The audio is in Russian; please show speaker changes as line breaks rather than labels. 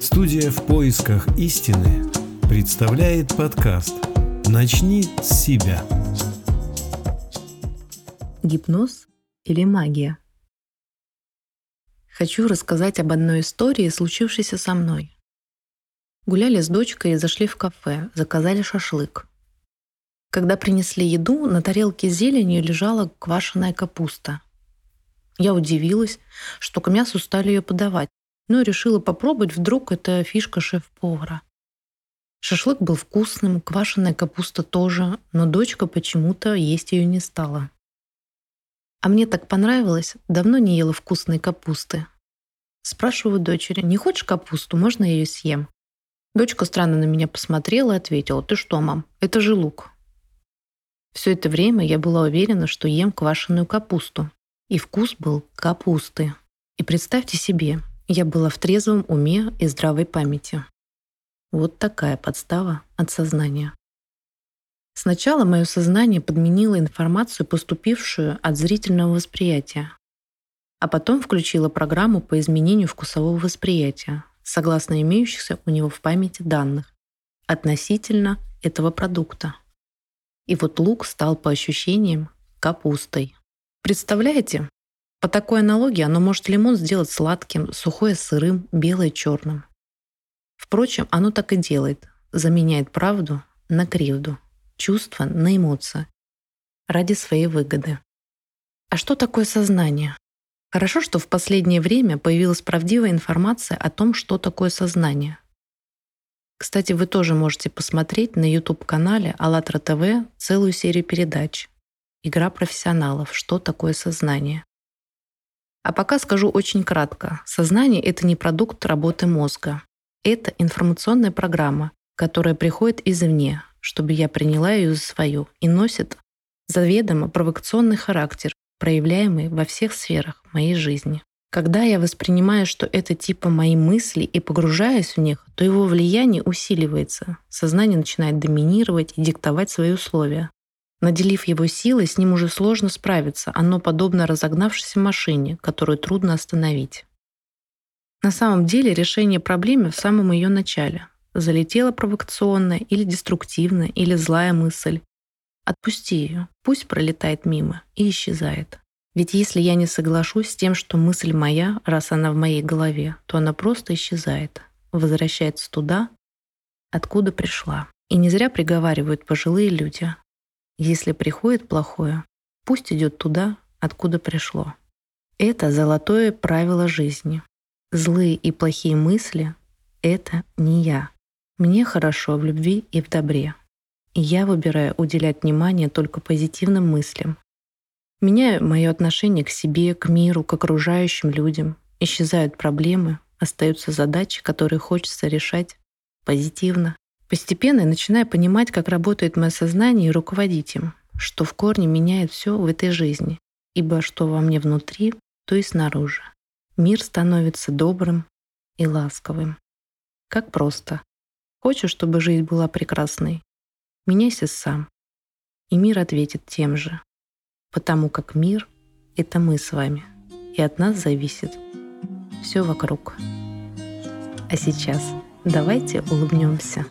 Студия в поисках истины представляет подкаст «Начни с себя».
Гипноз или магия? Хочу рассказать об одной истории, случившейся со мной. Гуляли с дочкой и зашли в кафе, заказали шашлык. Когда принесли еду, на тарелке зеленью лежала квашеная капуста. Я удивилась, что к мясу стали ее подавать, но решила попробовать, вдруг это фишка шеф-повара. Шашлык был вкусным, квашеная капуста тоже, но дочка почему-то есть ее не стала. А мне так понравилось, давно не ела вкусной капусты. Спрашиваю дочери, не хочешь капусту, можно я ее съем? Дочка странно на меня посмотрела и ответила, ты что, мам, это же лук. Все это время я была уверена, что ем квашеную капусту. И вкус был капусты. И представьте себе, я была в трезвом уме и здравой памяти. Вот такая подстава от сознания. Сначала мое сознание подменило информацию, поступившую от зрительного восприятия, а потом включило программу по изменению вкусового восприятия, согласно имеющихся у него в памяти данных, относительно этого продукта. И вот лук стал по ощущениям капустой. Представляете? По такой аналогии оно может лимон сделать сладким, сухое сырым, белое черным. Впрочем, оно так и делает, заменяет правду на кривду, чувства на эмоции ради своей выгоды. А что такое сознание? Хорошо, что в последнее время появилась правдивая информация о том, что такое сознание. Кстати, вы тоже можете посмотреть на YouTube-канале АЛЛАТРА ТВ целую серию передач «Игра профессионалов. Что такое сознание?». А пока скажу очень кратко. Сознание — это не продукт работы мозга. Это информационная программа, которая приходит извне, чтобы я приняла ее за свою и носит заведомо провокационный характер, проявляемый во всех сферах моей жизни. Когда я воспринимаю, что это типа мои мысли и погружаюсь в них, то его влияние усиливается. Сознание начинает доминировать и диктовать свои условия. Наделив его силой, с ним уже сложно справиться. Оно подобно разогнавшейся машине, которую трудно остановить. На самом деле решение проблемы в самом ее начале. Залетела провокационная или деструктивная, или злая мысль. Отпусти ее, пусть пролетает мимо и исчезает. Ведь если я не соглашусь с тем, что мысль моя, раз она в моей голове, то она просто исчезает, возвращается туда, откуда пришла. И не зря приговаривают пожилые люди. Если приходит плохое, пусть идет туда, откуда пришло. Это золотое правило жизни. Злые и плохие мысли — это не я. Мне хорошо в любви и в добре. И я выбираю уделять внимание только позитивным мыслям. Меняю мое отношение к себе, к миру, к окружающим людям. Исчезают проблемы, остаются задачи, которые хочется решать позитивно. Постепенно я начинаю понимать, как работает мое сознание и руководить им, что в корне меняет все в этой жизни, ибо что во мне внутри, то и снаружи. Мир становится добрым и ласковым. Как просто. Хочешь, чтобы жизнь была прекрасной? Меняйся сам. И мир ответит тем же. Потому как мир — это мы с вами. И от нас зависит все вокруг. А сейчас давайте улыбнемся.